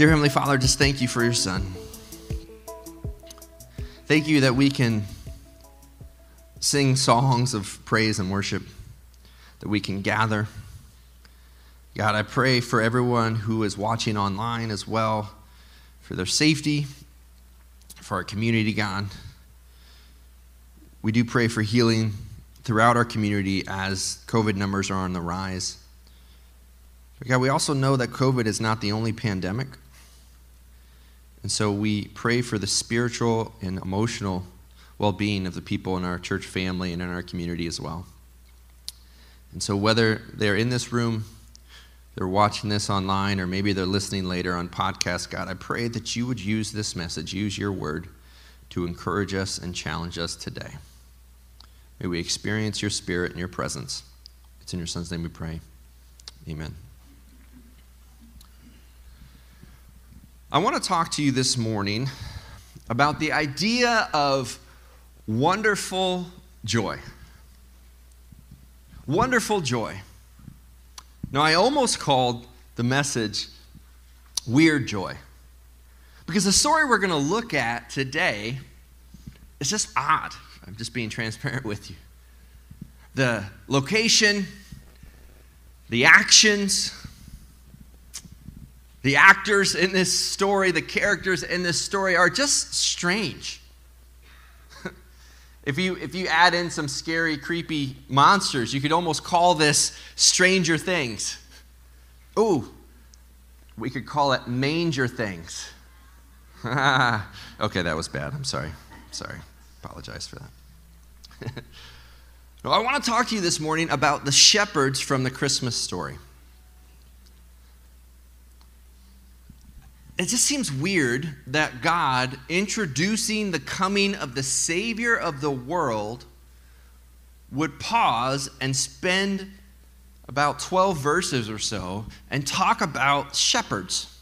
Dear Heavenly Father, just thank you for your Son. Thank you that we can sing songs of praise and worship, that we can gather. God, I pray for everyone who is watching online as well, for their safety, for our community, God. We do pray for healing throughout our community as COVID numbers are on the rise. But God, we also know that COVID is not the only pandemic. And so we pray for the spiritual and emotional well being of the people in our church family and in our community as well. And so, whether they're in this room, they're watching this online, or maybe they're listening later on podcast, God, I pray that you would use this message, use your word to encourage us and challenge us today. May we experience your spirit and your presence. It's in your son's name we pray. Amen. I want to talk to you this morning about the idea of wonderful joy. Wonderful joy. Now, I almost called the message Weird Joy. Because the story we're going to look at today is just odd. I'm just being transparent with you. The location, the actions, the actors in this story, the characters in this story are just strange. if, you, if you add in some scary, creepy monsters, you could almost call this Stranger Things. Ooh, we could call it Manger Things. okay, that was bad. I'm sorry. Sorry. Apologize for that. well, I want to talk to you this morning about the shepherds from the Christmas story. It just seems weird that God, introducing the coming of the Savior of the world, would pause and spend about 12 verses or so and talk about shepherds.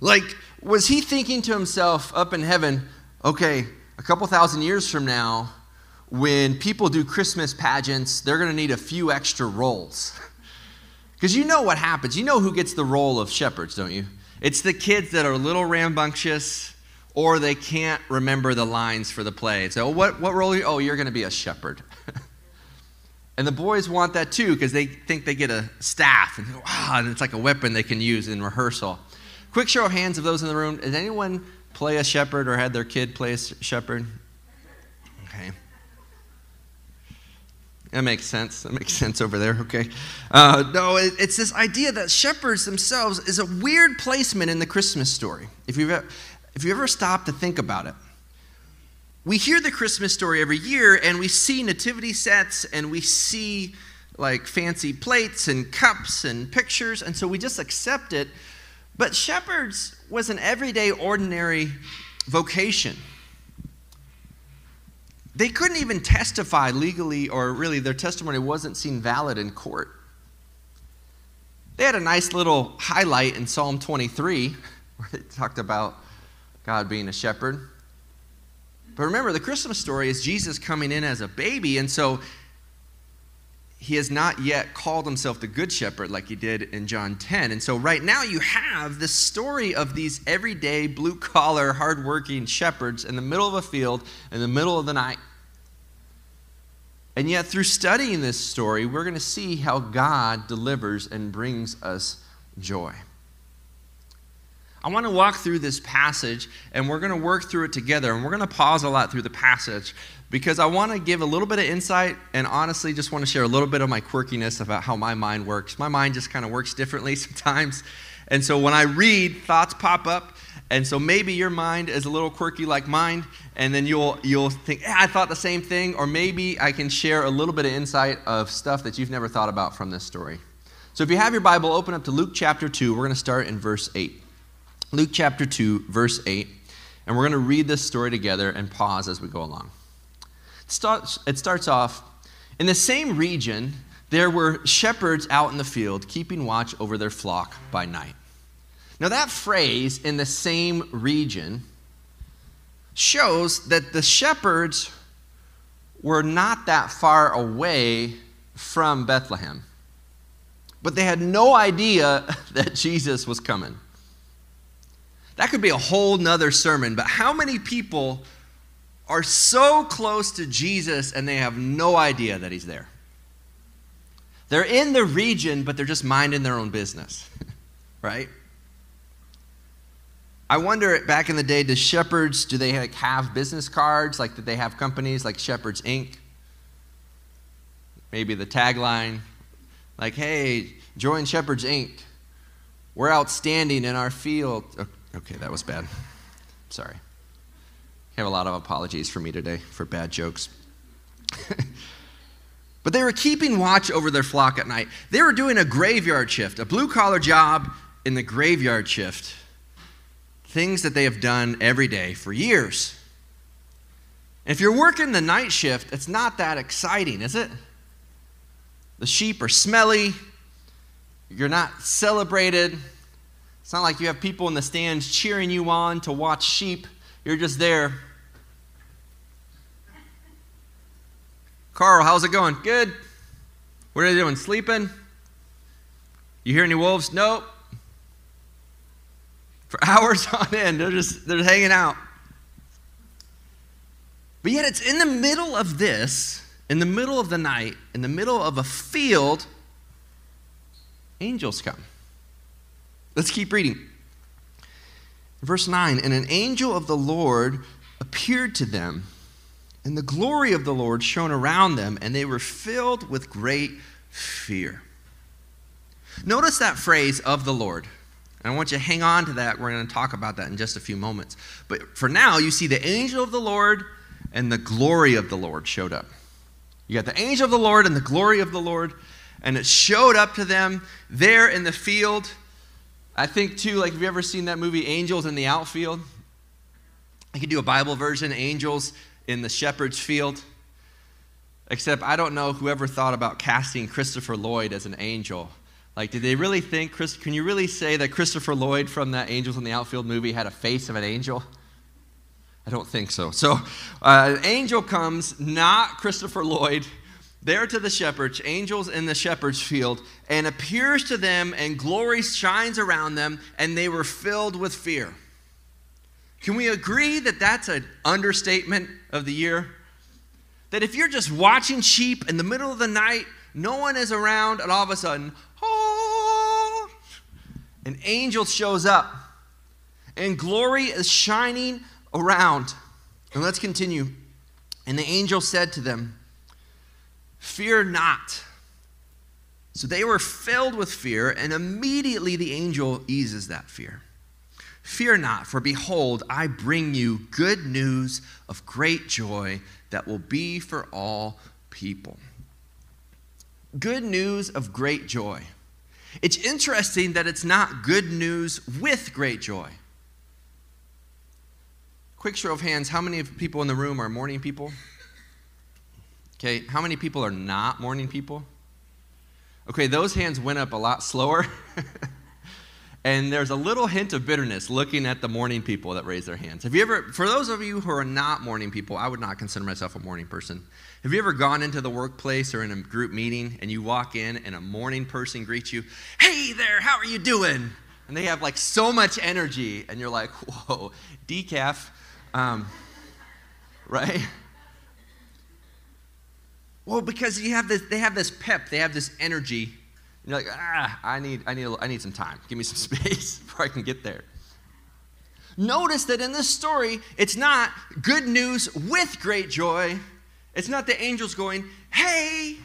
Like, was he thinking to himself up in heaven, okay, a couple thousand years from now, when people do Christmas pageants, they're going to need a few extra roles? Because you know what happens. You know who gets the role of shepherds, don't you? It's the kids that are a little rambunctious or they can't remember the lines for the play. So, what, what role are you? Oh, you're going to be a shepherd. and the boys want that too because they think they get a staff and, wow, and it's like a weapon they can use in rehearsal. Quick show of hands of those in the room. Does anyone play a shepherd or had their kid play a shepherd? Okay. That makes sense. That makes sense over there, okay? Uh, no, it, it's this idea that shepherds themselves is a weird placement in the Christmas story. If you've, if you ever stop to think about it, we hear the Christmas story every year and we see nativity sets and we see like fancy plates and cups and pictures, and so we just accept it. But shepherds was an everyday, ordinary vocation they couldn't even testify legally, or really their testimony wasn't seen valid in court. They had a nice little highlight in Psalm 23 where they talked about God being a shepherd. But remember, the Christmas story is Jesus coming in as a baby, and so he has not yet called himself the Good Shepherd like he did in John 10. And so, right now, you have the story of these everyday, blue collar, hardworking shepherds in the middle of a field in the middle of the night. And yet, through studying this story, we're going to see how God delivers and brings us joy. I want to walk through this passage and we're going to work through it together. And we're going to pause a lot through the passage because I want to give a little bit of insight and honestly just want to share a little bit of my quirkiness about how my mind works. My mind just kind of works differently sometimes. And so when I read, thoughts pop up. And so maybe your mind is a little quirky like mine, and then you'll, you'll think, yeah, I thought the same thing. Or maybe I can share a little bit of insight of stuff that you've never thought about from this story. So if you have your Bible, open up to Luke chapter 2. We're going to start in verse 8. Luke chapter 2, verse 8. And we're going to read this story together and pause as we go along. It starts, it starts off In the same region, there were shepherds out in the field, keeping watch over their flock by night. Now, that phrase, in the same region, shows that the shepherds were not that far away from Bethlehem. But they had no idea that Jesus was coming. That could be a whole nother sermon, but how many people are so close to Jesus and they have no idea that he's there? They're in the region, but they're just minding their own business, right? I wonder back in the day, does shepherds, do they like have business cards? Like, did they have companies like Shepherds Inc.? Maybe the tagline, like, hey, join Shepherds Inc. We're outstanding in our field. Okay, that was bad. Sorry. I have a lot of apologies for me today for bad jokes. but they were keeping watch over their flock at night. They were doing a graveyard shift, a blue collar job in the graveyard shift. Things that they have done every day for years. if you're working the night shift, it's not that exciting, is it? The sheep are smelly. You're not celebrated. It's not like you have people in the stands cheering you on to watch sheep. You're just there. Carl, how's it going? Good. What are they doing? Sleeping? You hear any wolves? Nope. For hours on end, they're just they're hanging out. But yet it's in the middle of this in the middle of the night, in the middle of a field, angels come. Let's keep reading. Verse 9 And an angel of the Lord appeared to them, and the glory of the Lord shone around them, and they were filled with great fear. Notice that phrase of the Lord. And I want you to hang on to that. We're going to talk about that in just a few moments. But for now, you see the angel of the Lord and the glory of the Lord showed up. You got the angel of the Lord and the glory of the Lord, and it showed up to them there in the field. I think, too, like, have you ever seen that movie, Angels in the Outfield? I could do a Bible version, Angels in the Shepherd's Field. Except I don't know whoever thought about casting Christopher Lloyd as an angel. Like, did they really think, Chris, can you really say that Christopher Lloyd from that Angels in the Outfield movie had a face of an angel? I don't think so. So, uh, an angel comes, not Christopher Lloyd, there to the shepherds, angels in the shepherd's field, and appears to them, and glory shines around them, and they were filled with fear. Can we agree that that's an understatement of the year? That if you're just watching sheep in the middle of the night, no one is around, and all of a sudden, oh, an angel shows up, and glory is shining around. And let's continue. And the angel said to them, Fear not. So they were filled with fear, and immediately the angel eases that fear. Fear not, for behold, I bring you good news of great joy that will be for all people. Good news of great joy. It's interesting that it's not good news with great joy. Quick show of hands, how many people in the room are morning people? Okay, how many people are not morning people? Okay, those hands went up a lot slower. and there's a little hint of bitterness looking at the morning people that raise their hands. Have you ever, for those of you who are not morning people, I would not consider myself a morning person. Have you ever gone into the workplace or in a group meeting and you walk in and a morning person greets you, Hey there, how are you doing? And they have like so much energy, and you're like, Whoa, decaf. Um, right? Well, because you have this, they have this pep, they have this energy. You're like, ah, I need, I need, I need some time. Give me some space before I can get there. Notice that in this story, it's not good news with great joy. It's not the angels going, hey,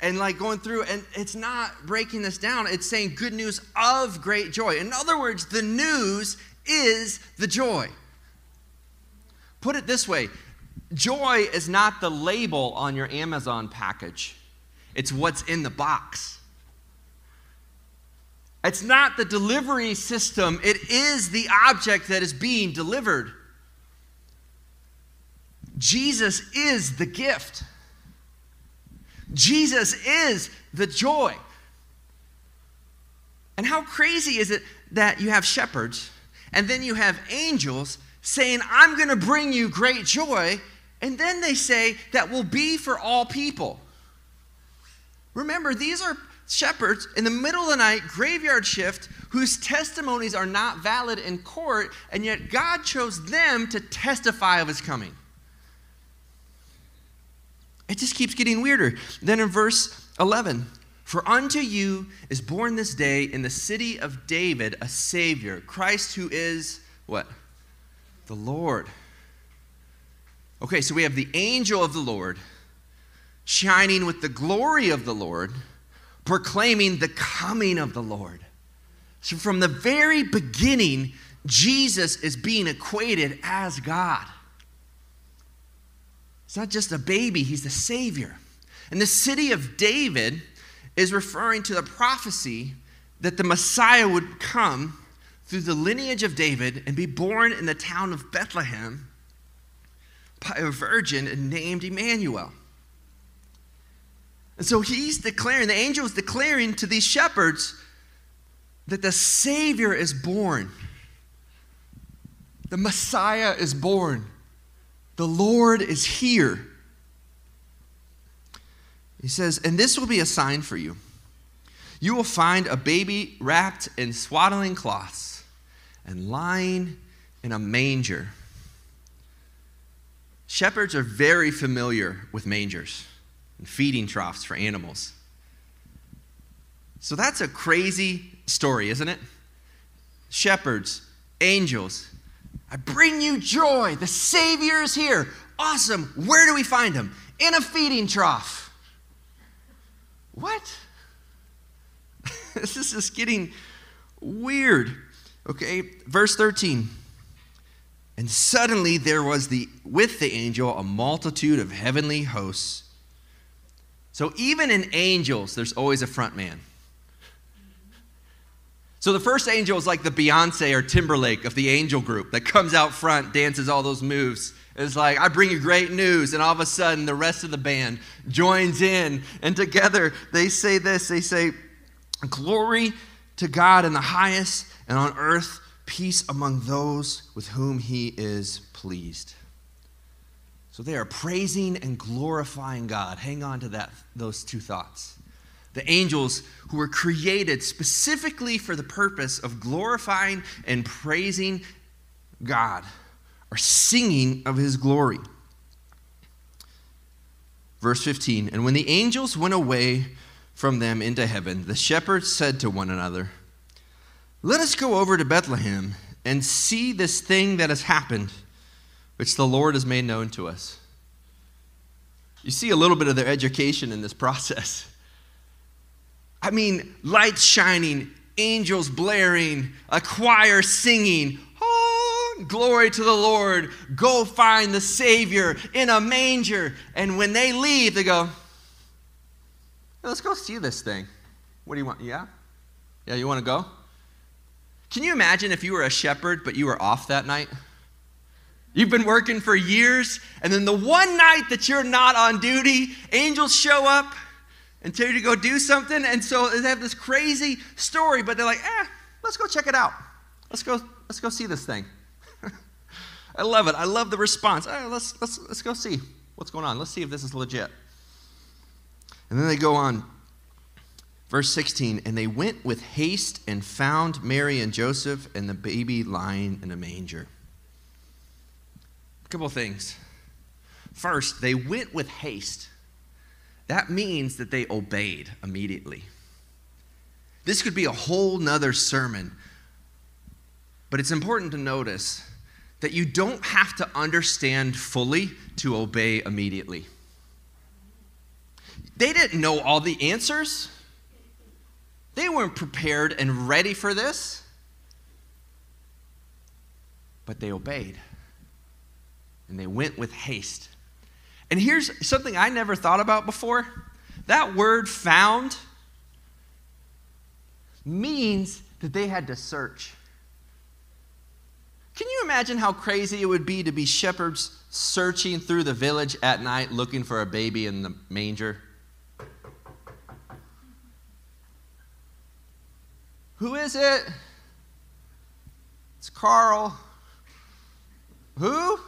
and like going through, and it's not breaking this down. It's saying good news of great joy. In other words, the news is the joy. Put it this way joy is not the label on your Amazon package, it's what's in the box. It's not the delivery system, it is the object that is being delivered. Jesus is the gift. Jesus is the joy. And how crazy is it that you have shepherds and then you have angels saying, I'm going to bring you great joy. And then they say that will be for all people. Remember, these are shepherds in the middle of the night, graveyard shift, whose testimonies are not valid in court, and yet God chose them to testify of his coming. It just keeps getting weirder. Then in verse 11, for unto you is born this day in the city of David a Savior, Christ who is what? The Lord. Okay, so we have the angel of the Lord shining with the glory of the Lord, proclaiming the coming of the Lord. So from the very beginning, Jesus is being equated as God. It's not just a baby, he's the Savior. And the city of David is referring to the prophecy that the Messiah would come through the lineage of David and be born in the town of Bethlehem by a virgin named Emmanuel. And so he's declaring, the angel is declaring to these shepherds that the Savior is born. The Messiah is born. The Lord is here. He says, And this will be a sign for you. You will find a baby wrapped in swaddling cloths and lying in a manger. Shepherds are very familiar with mangers and feeding troughs for animals. So that's a crazy story, isn't it? Shepherds, angels, I bring you joy. The Savior is here. Awesome. Where do we find him? In a feeding trough. What? this is just getting weird. Okay, verse 13. And suddenly there was the with the angel a multitude of heavenly hosts. So even in angels, there's always a front man. So the first angel is like the Beyonce or Timberlake of the angel group that comes out front, dances all those moves. It's like, I bring you great news. And all of a sudden, the rest of the band joins in. And together, they say this they say, Glory to God in the highest, and on earth, peace among those with whom he is pleased. So they are praising and glorifying God. Hang on to that, those two thoughts the angels who were created specifically for the purpose of glorifying and praising God, are singing of his glory. Verse 15 And when the angels went away from them into heaven, the shepherds said to one another, Let us go over to Bethlehem and see this thing that has happened, which the Lord has made known to us. You see a little bit of their education in this process. I mean, lights shining, angels blaring, a choir singing, oh, glory to the Lord, go find the Savior in a manger. And when they leave, they go, let's go see this thing. What do you want? Yeah? Yeah, you want to go? Can you imagine if you were a shepherd, but you were off that night? You've been working for years, and then the one night that you're not on duty, angels show up and tell you to go do something. And so they have this crazy story, but they're like, eh, let's go check it out. Let's go, let's go see this thing. I love it. I love the response. Right, let's, let's, let's go see what's going on. Let's see if this is legit. And then they go on. Verse 16, and they went with haste and found Mary and Joseph and the baby lying in a manger. A couple of things. First, they went with haste that means that they obeyed immediately. This could be a whole nother sermon, but it's important to notice that you don't have to understand fully to obey immediately. They didn't know all the answers. They weren't prepared and ready for this. But they obeyed. And they went with haste. And here's something I never thought about before that word found means that they had to search. Can you imagine how crazy it would be to be shepherds searching through the village at night looking for a baby in the manger? Who is it? It's Carl. Who?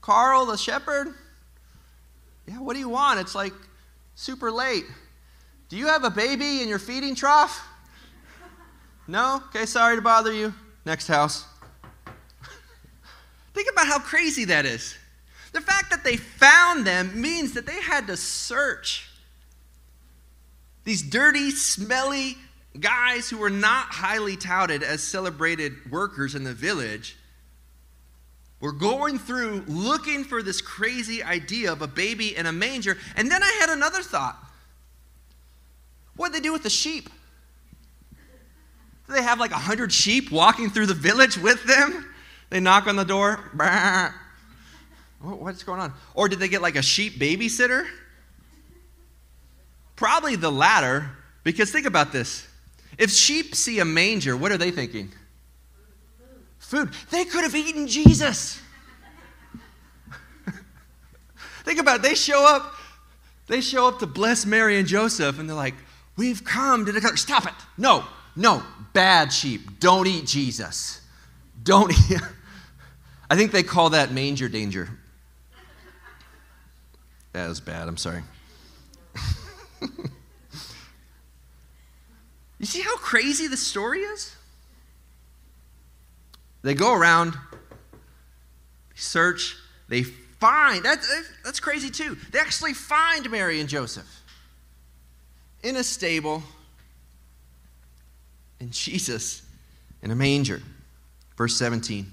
Carl the shepherd? Yeah, what do you want? It's like super late. Do you have a baby in your feeding trough? No? Okay, sorry to bother you. Next house. Think about how crazy that is. The fact that they found them means that they had to search. These dirty, smelly guys who were not highly touted as celebrated workers in the village were going through looking for this crazy idea of a baby in a manger. And then I had another thought. What did they do with the sheep? Do they have like a hundred sheep walking through the village with them? They knock on the door. What's going on? Or did they get like a sheep babysitter? Probably the latter, because think about this. If sheep see a manger, what are they thinking? Food. They could have eaten Jesus. think about it. They show up, they show up to bless Mary and Joseph, and they're like, We've come to declare. Stop it. No, no, bad sheep. Don't eat Jesus. Don't eat. I think they call that manger danger. That was bad. I'm sorry. you see how crazy the story is? They go around, search, they find. That, that's crazy too. They actually find Mary and Joseph in a stable and Jesus in a manger. Verse 17.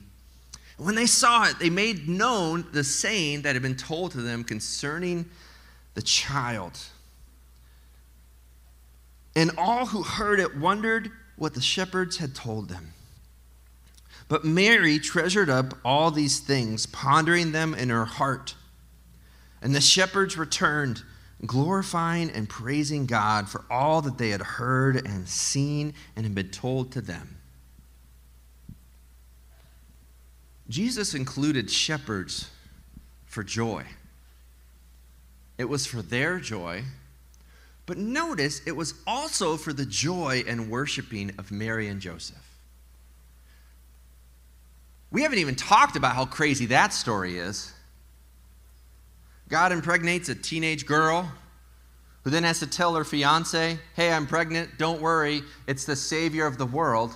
When they saw it, they made known the saying that had been told to them concerning the child. And all who heard it wondered what the shepherds had told them. But Mary treasured up all these things, pondering them in her heart. And the shepherds returned, glorifying and praising God for all that they had heard and seen and had been told to them. Jesus included shepherds for joy. It was for their joy, but notice it was also for the joy and worshiping of Mary and Joseph. We haven't even talked about how crazy that story is. God impregnates a teenage girl who then has to tell her fiance, Hey, I'm pregnant. Don't worry. It's the Savior of the world.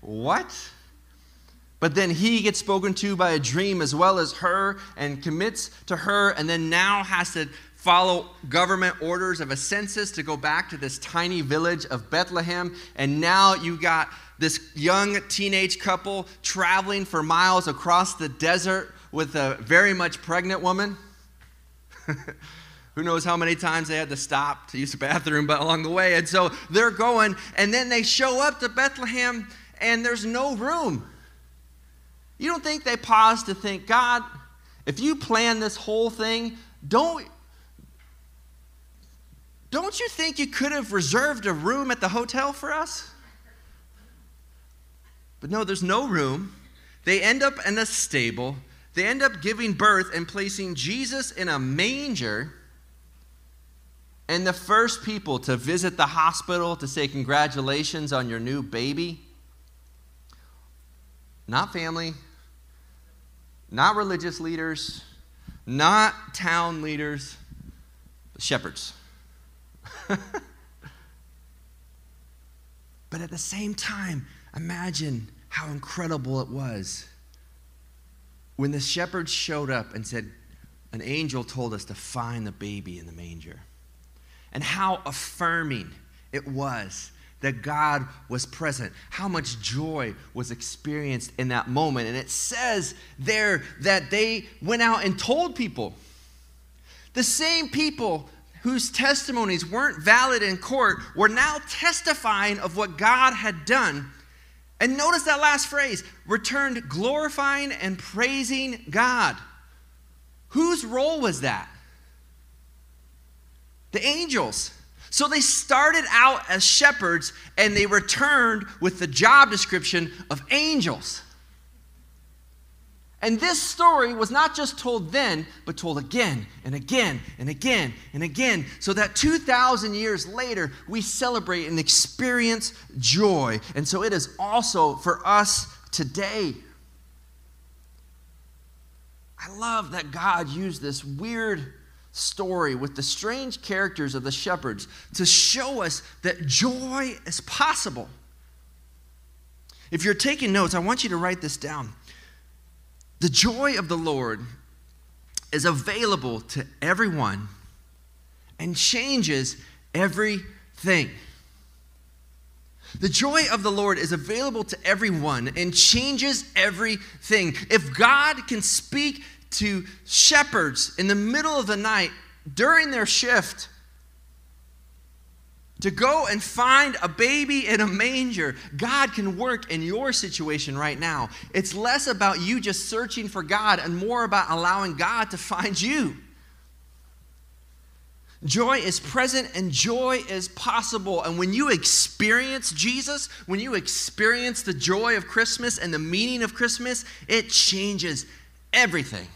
What? But then he gets spoken to by a dream as well as her and commits to her, and then now has to follow government orders of a census to go back to this tiny village of Bethlehem. And now you got this young teenage couple traveling for miles across the desert with a very much pregnant woman. Who knows how many times they had to stop to use the bathroom but along the way. And so they're going, and then they show up to Bethlehem, and there's no room. You don't think they pause to think, God, if you plan this whole thing, don't, don't you think you could have reserved a room at the hotel for us? But no, there's no room. They end up in a stable. They end up giving birth and placing Jesus in a manger. And the first people to visit the hospital to say congratulations on your new baby, not family, not religious leaders, not town leaders, shepherds. But at the same time, imagine how incredible it was when the shepherds showed up and said, An angel told us to find the baby in the manger. And how affirming it was that God was present, how much joy was experienced in that moment. And it says there that they went out and told people. The same people whose testimonies weren't valid in court were now testifying of what God had done. And notice that last phrase returned glorifying and praising God. Whose role was that? The angels. So they started out as shepherds and they returned with the job description of angels. And this story was not just told then, but told again and again and again and again, so that 2,000 years later, we celebrate and experience joy. And so it is also for us today. I love that God used this weird story with the strange characters of the shepherds to show us that joy is possible. If you're taking notes, I want you to write this down. The joy of the Lord is available to everyone and changes everything. The joy of the Lord is available to everyone and changes everything. If God can speak to shepherds in the middle of the night during their shift to go and find a baby in a manger. God can work in your situation right now. It's less about you just searching for God and more about allowing God to find you. Joy is present and joy is possible. And when you experience Jesus, when you experience the joy of Christmas and the meaning of Christmas, it changes everything.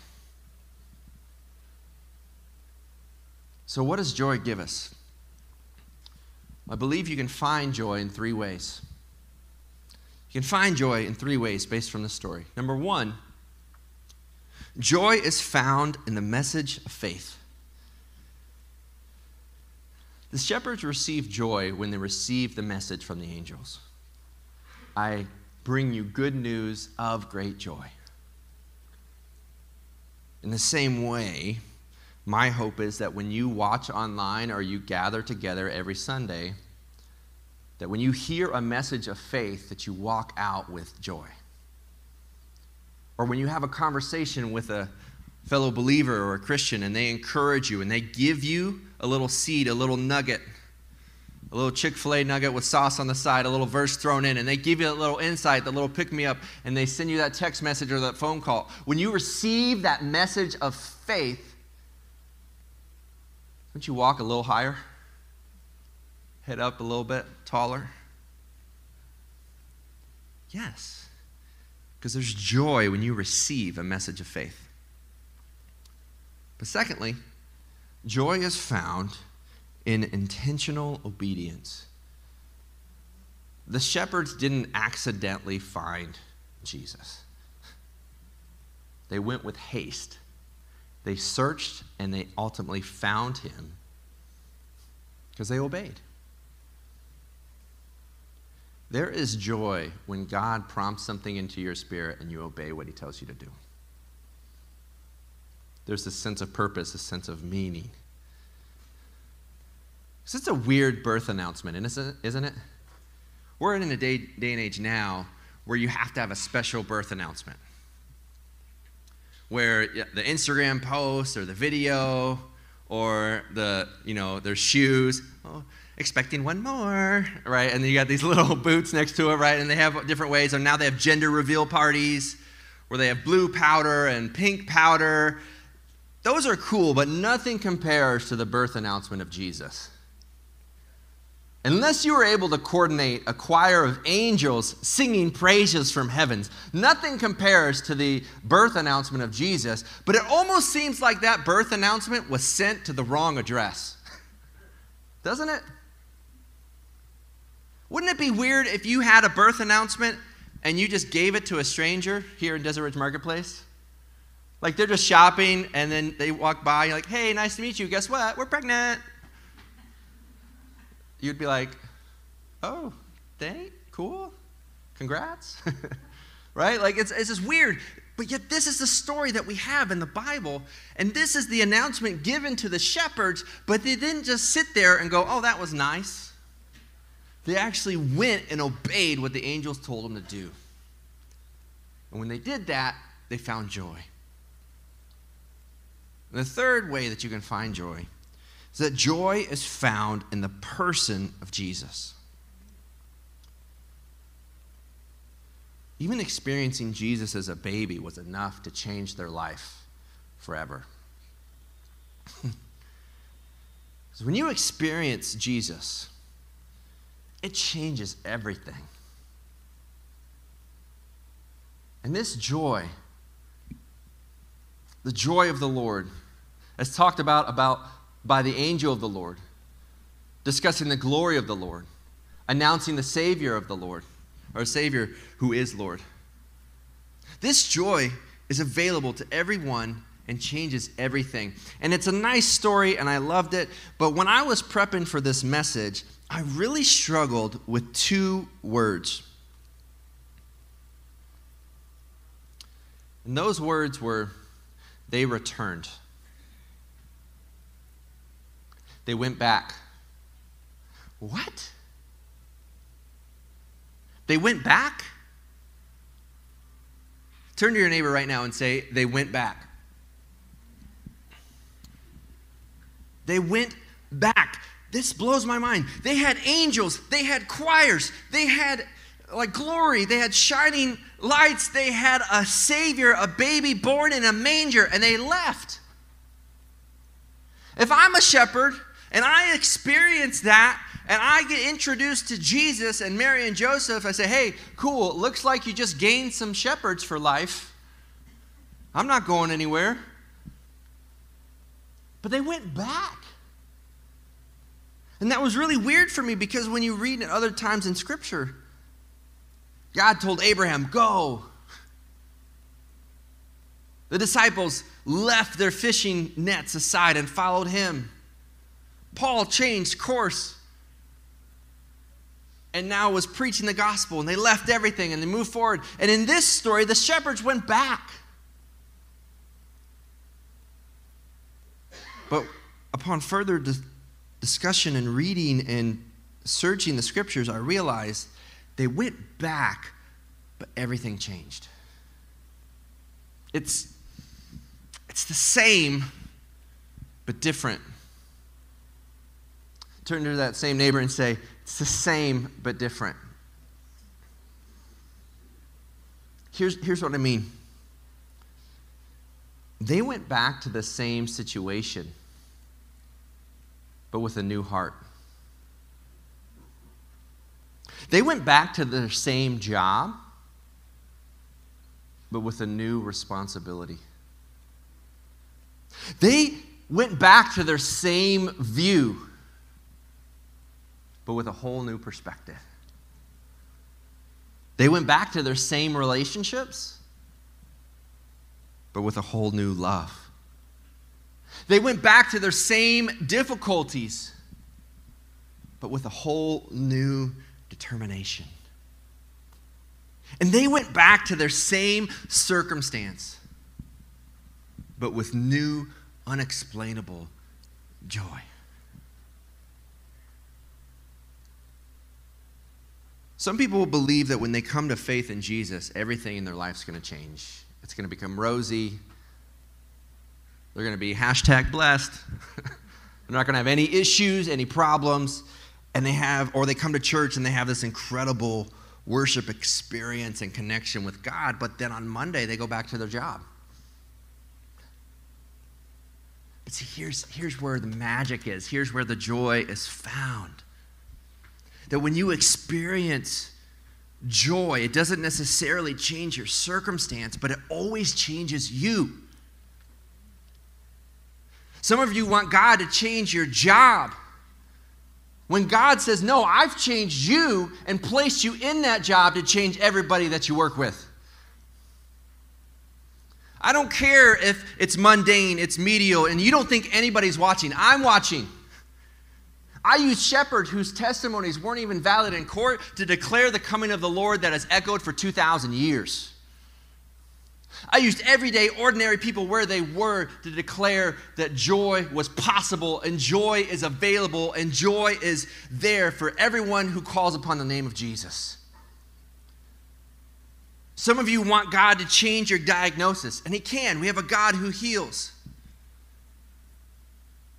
So, what does joy give us? I believe you can find joy in three ways. You can find joy in three ways based from the story. Number one, joy is found in the message of faith. The shepherds received joy when they received the message from the angels. I bring you good news of great joy. In the same way, my hope is that when you watch online or you gather together every Sunday, that when you hear a message of faith, that you walk out with joy. Or when you have a conversation with a fellow believer or a Christian and they encourage you and they give you a little seed, a little nugget, a little Chick fil A nugget with sauce on the side, a little verse thrown in, and they give you a little insight, the little pick me up, and they send you that text message or that phone call. When you receive that message of faith, don't you walk a little higher? Head up a little bit taller? Yes. Because there's joy when you receive a message of faith. But secondly, joy is found in intentional obedience. The shepherds didn't accidentally find Jesus, they went with haste they searched and they ultimately found him because they obeyed. There is joy when God prompts something into your spirit and you obey what he tells you to do. There's this sense of purpose, a sense of meaning. Because it's a weird birth announcement, isn't it? We're in a day, day and age now where you have to have a special birth announcement where the Instagram post or the video or the, you know, their shoes, oh, expecting one more, right? And then you got these little boots next to it, right? And they have different ways. And now they have gender reveal parties where they have blue powder and pink powder. Those are cool, but nothing compares to the birth announcement of Jesus. Unless you were able to coordinate a choir of angels singing praises from heavens, nothing compares to the birth announcement of Jesus. But it almost seems like that birth announcement was sent to the wrong address. Doesn't it? Wouldn't it be weird if you had a birth announcement and you just gave it to a stranger here in Desert Ridge Marketplace? Like they're just shopping and then they walk by, and you're like, hey, nice to meet you. Guess what? We're pregnant you'd be like, oh, thank, cool, congrats. right? Like it's, it's just weird. But yet, this is the story that we have in the Bible. And this is the announcement given to the shepherds, but they didn't just sit there and go, oh, that was nice. They actually went and obeyed what the angels told them to do. And when they did that, they found joy. And the third way that you can find joy is that joy is found in the person of Jesus. Even experiencing Jesus as a baby was enough to change their life forever. Because when you experience Jesus, it changes everything. And this joy, the joy of the Lord, as talked about about by the angel of the Lord, discussing the glory of the Lord, announcing the Savior of the Lord, or Savior who is Lord. This joy is available to everyone and changes everything. And it's a nice story, and I loved it. But when I was prepping for this message, I really struggled with two words. And those words were, they returned. They went back. What? They went back? Turn to your neighbor right now and say, they went back. They went back. This blows my mind. They had angels, they had choirs, they had like glory, they had shining lights, they had a savior, a baby born in a manger, and they left. If I'm a shepherd and I experience that and I get introduced to Jesus and Mary and Joseph, I say, hey, cool, looks like you just gained some shepherds for life. I'm not going anywhere. But they went back. And that was really weird for me because when you read it other times in Scripture, God told Abraham, Go. The disciples left their fishing nets aside and followed him. Paul changed course and now was preaching the gospel, and they left everything and they moved forward. And in this story, the shepherds went back. But upon further di- discussion and reading and searching the scriptures, I realized they went back, but everything changed. It's, it's the same, but different. Turn to that same neighbor and say, It's the same, but different. Here's, here's what I mean they went back to the same situation, but with a new heart. They went back to their same job, but with a new responsibility. They went back to their same view, but with a whole new perspective. They went back to their same relationships, but with a whole new love. They went back to their same difficulties, but with a whole new determination. And they went back to their same circumstance, but with new, unexplainable joy. Some people will believe that when they come to faith in Jesus, everything in their life is going to change. It's going to become rosy. They're going to be hashtag blessed. They're not going to have any issues, any problems and they have, or they come to church and they have this incredible worship experience and connection with God, but then on Monday they go back to their job. But see, here's, here's where the magic is. Here's where the joy is found. That when you experience joy, it doesn't necessarily change your circumstance, but it always changes you. Some of you want God to change your job. When God says, No, I've changed you and placed you in that job to change everybody that you work with. I don't care if it's mundane, it's medial, and you don't think anybody's watching. I'm watching. I used shepherds whose testimonies weren't even valid in court to declare the coming of the Lord that has echoed for 2,000 years. I used everyday, ordinary people where they were to declare that joy was possible and joy is available and joy is there for everyone who calls upon the name of Jesus. Some of you want God to change your diagnosis, and He can. We have a God who heals.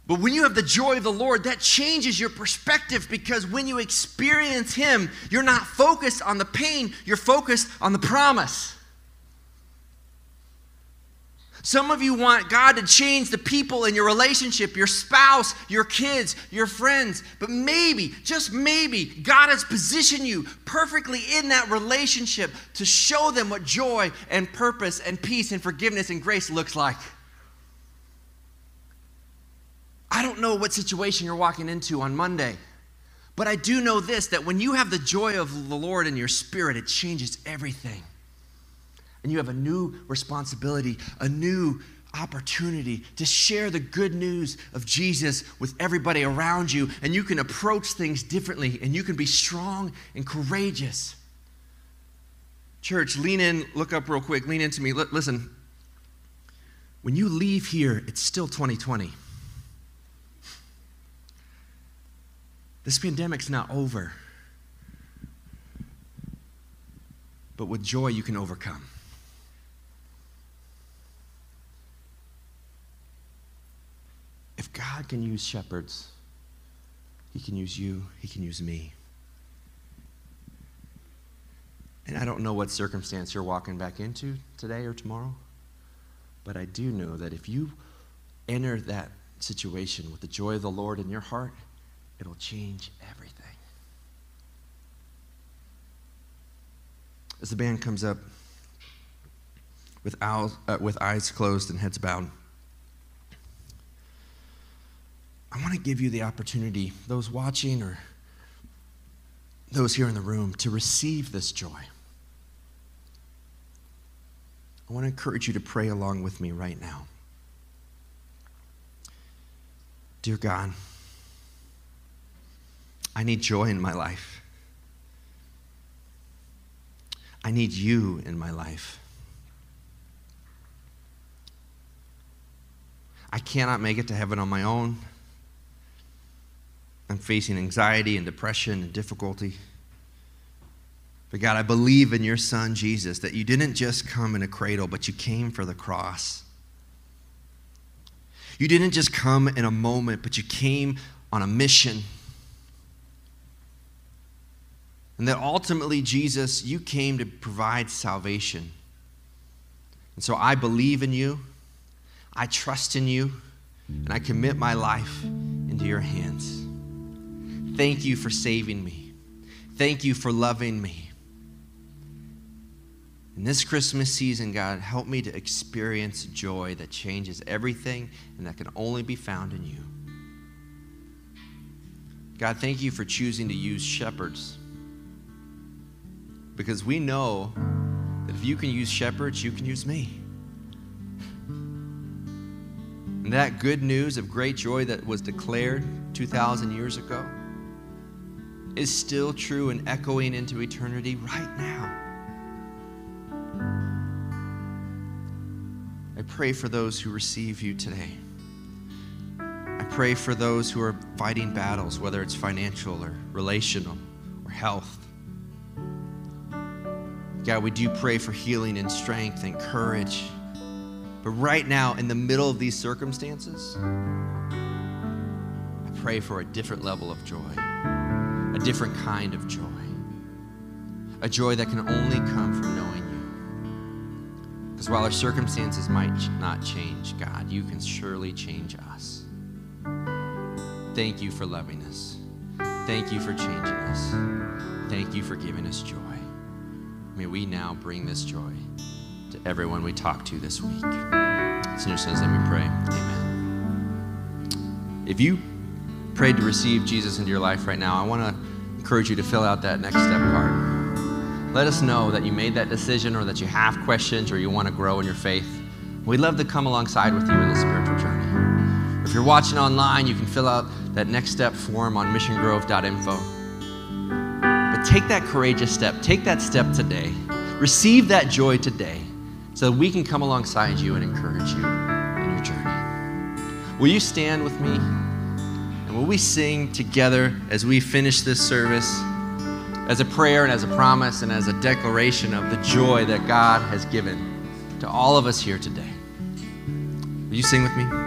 But when you have the joy of the Lord, that changes your perspective because when you experience Him, you're not focused on the pain, you're focused on the promise. Some of you want God to change the people in your relationship, your spouse, your kids, your friends. But maybe, just maybe, God has positioned you perfectly in that relationship to show them what joy and purpose and peace and forgiveness and grace looks like. I don't know what situation you're walking into on Monday, but I do know this that when you have the joy of the Lord in your spirit, it changes everything and you have a new responsibility, a new opportunity to share the good news of Jesus with everybody around you, and you can approach things differently, and you can be strong and courageous. Church, lean in, look up real quick, lean into me. L- listen, when you leave here, it's still 2020. This pandemic's not over. But with joy, you can overcome. If God can use shepherds, He can use you, He can use me. And I don't know what circumstance you're walking back into today or tomorrow, but I do know that if you enter that situation with the joy of the Lord in your heart, it'll change everything. As the band comes up with, owl, uh, with eyes closed and heads bowed, I want to give you the opportunity, those watching or those here in the room, to receive this joy. I want to encourage you to pray along with me right now. Dear God, I need joy in my life. I need you in my life. I cannot make it to heaven on my own. I'm facing anxiety and depression and difficulty. But God, I believe in your son, Jesus, that you didn't just come in a cradle, but you came for the cross. You didn't just come in a moment, but you came on a mission. And that ultimately, Jesus, you came to provide salvation. And so I believe in you, I trust in you, and I commit my life into your hands. Thank you for saving me. Thank you for loving me. In this Christmas season, God, help me to experience joy that changes everything and that can only be found in you. God, thank you for choosing to use shepherds. Because we know that if you can use shepherds, you can use me. And that good news of great joy that was declared 2,000 years ago is still true and echoing into eternity right now. I pray for those who receive you today. I pray for those who are fighting battles, whether it's financial or relational or health. God, we do pray for healing and strength and courage. But right now, in the middle of these circumstances, I pray for a different level of joy a different kind of joy. A joy that can only come from knowing you. Because while our circumstances might not change, God, you can surely change us. Thank you for loving us. Thank you for changing us. Thank you for giving us joy. May we now bring this joy to everyone we talk to this week. It's in your son's name we pray. Amen. If you prayed to receive Jesus into your life right now, I want to encourage you to fill out that next step card. Let us know that you made that decision or that you have questions or you want to grow in your faith. We'd love to come alongside with you in this spiritual journey. If you're watching online, you can fill out that next step form on missiongrove.info. Take that courageous step, take that step today. Receive that joy today so that we can come alongside you and encourage you in your journey. Will you stand with me? And will we sing together as we finish this service as a prayer and as a promise and as a declaration of the joy that God has given to all of us here today? Will you sing with me?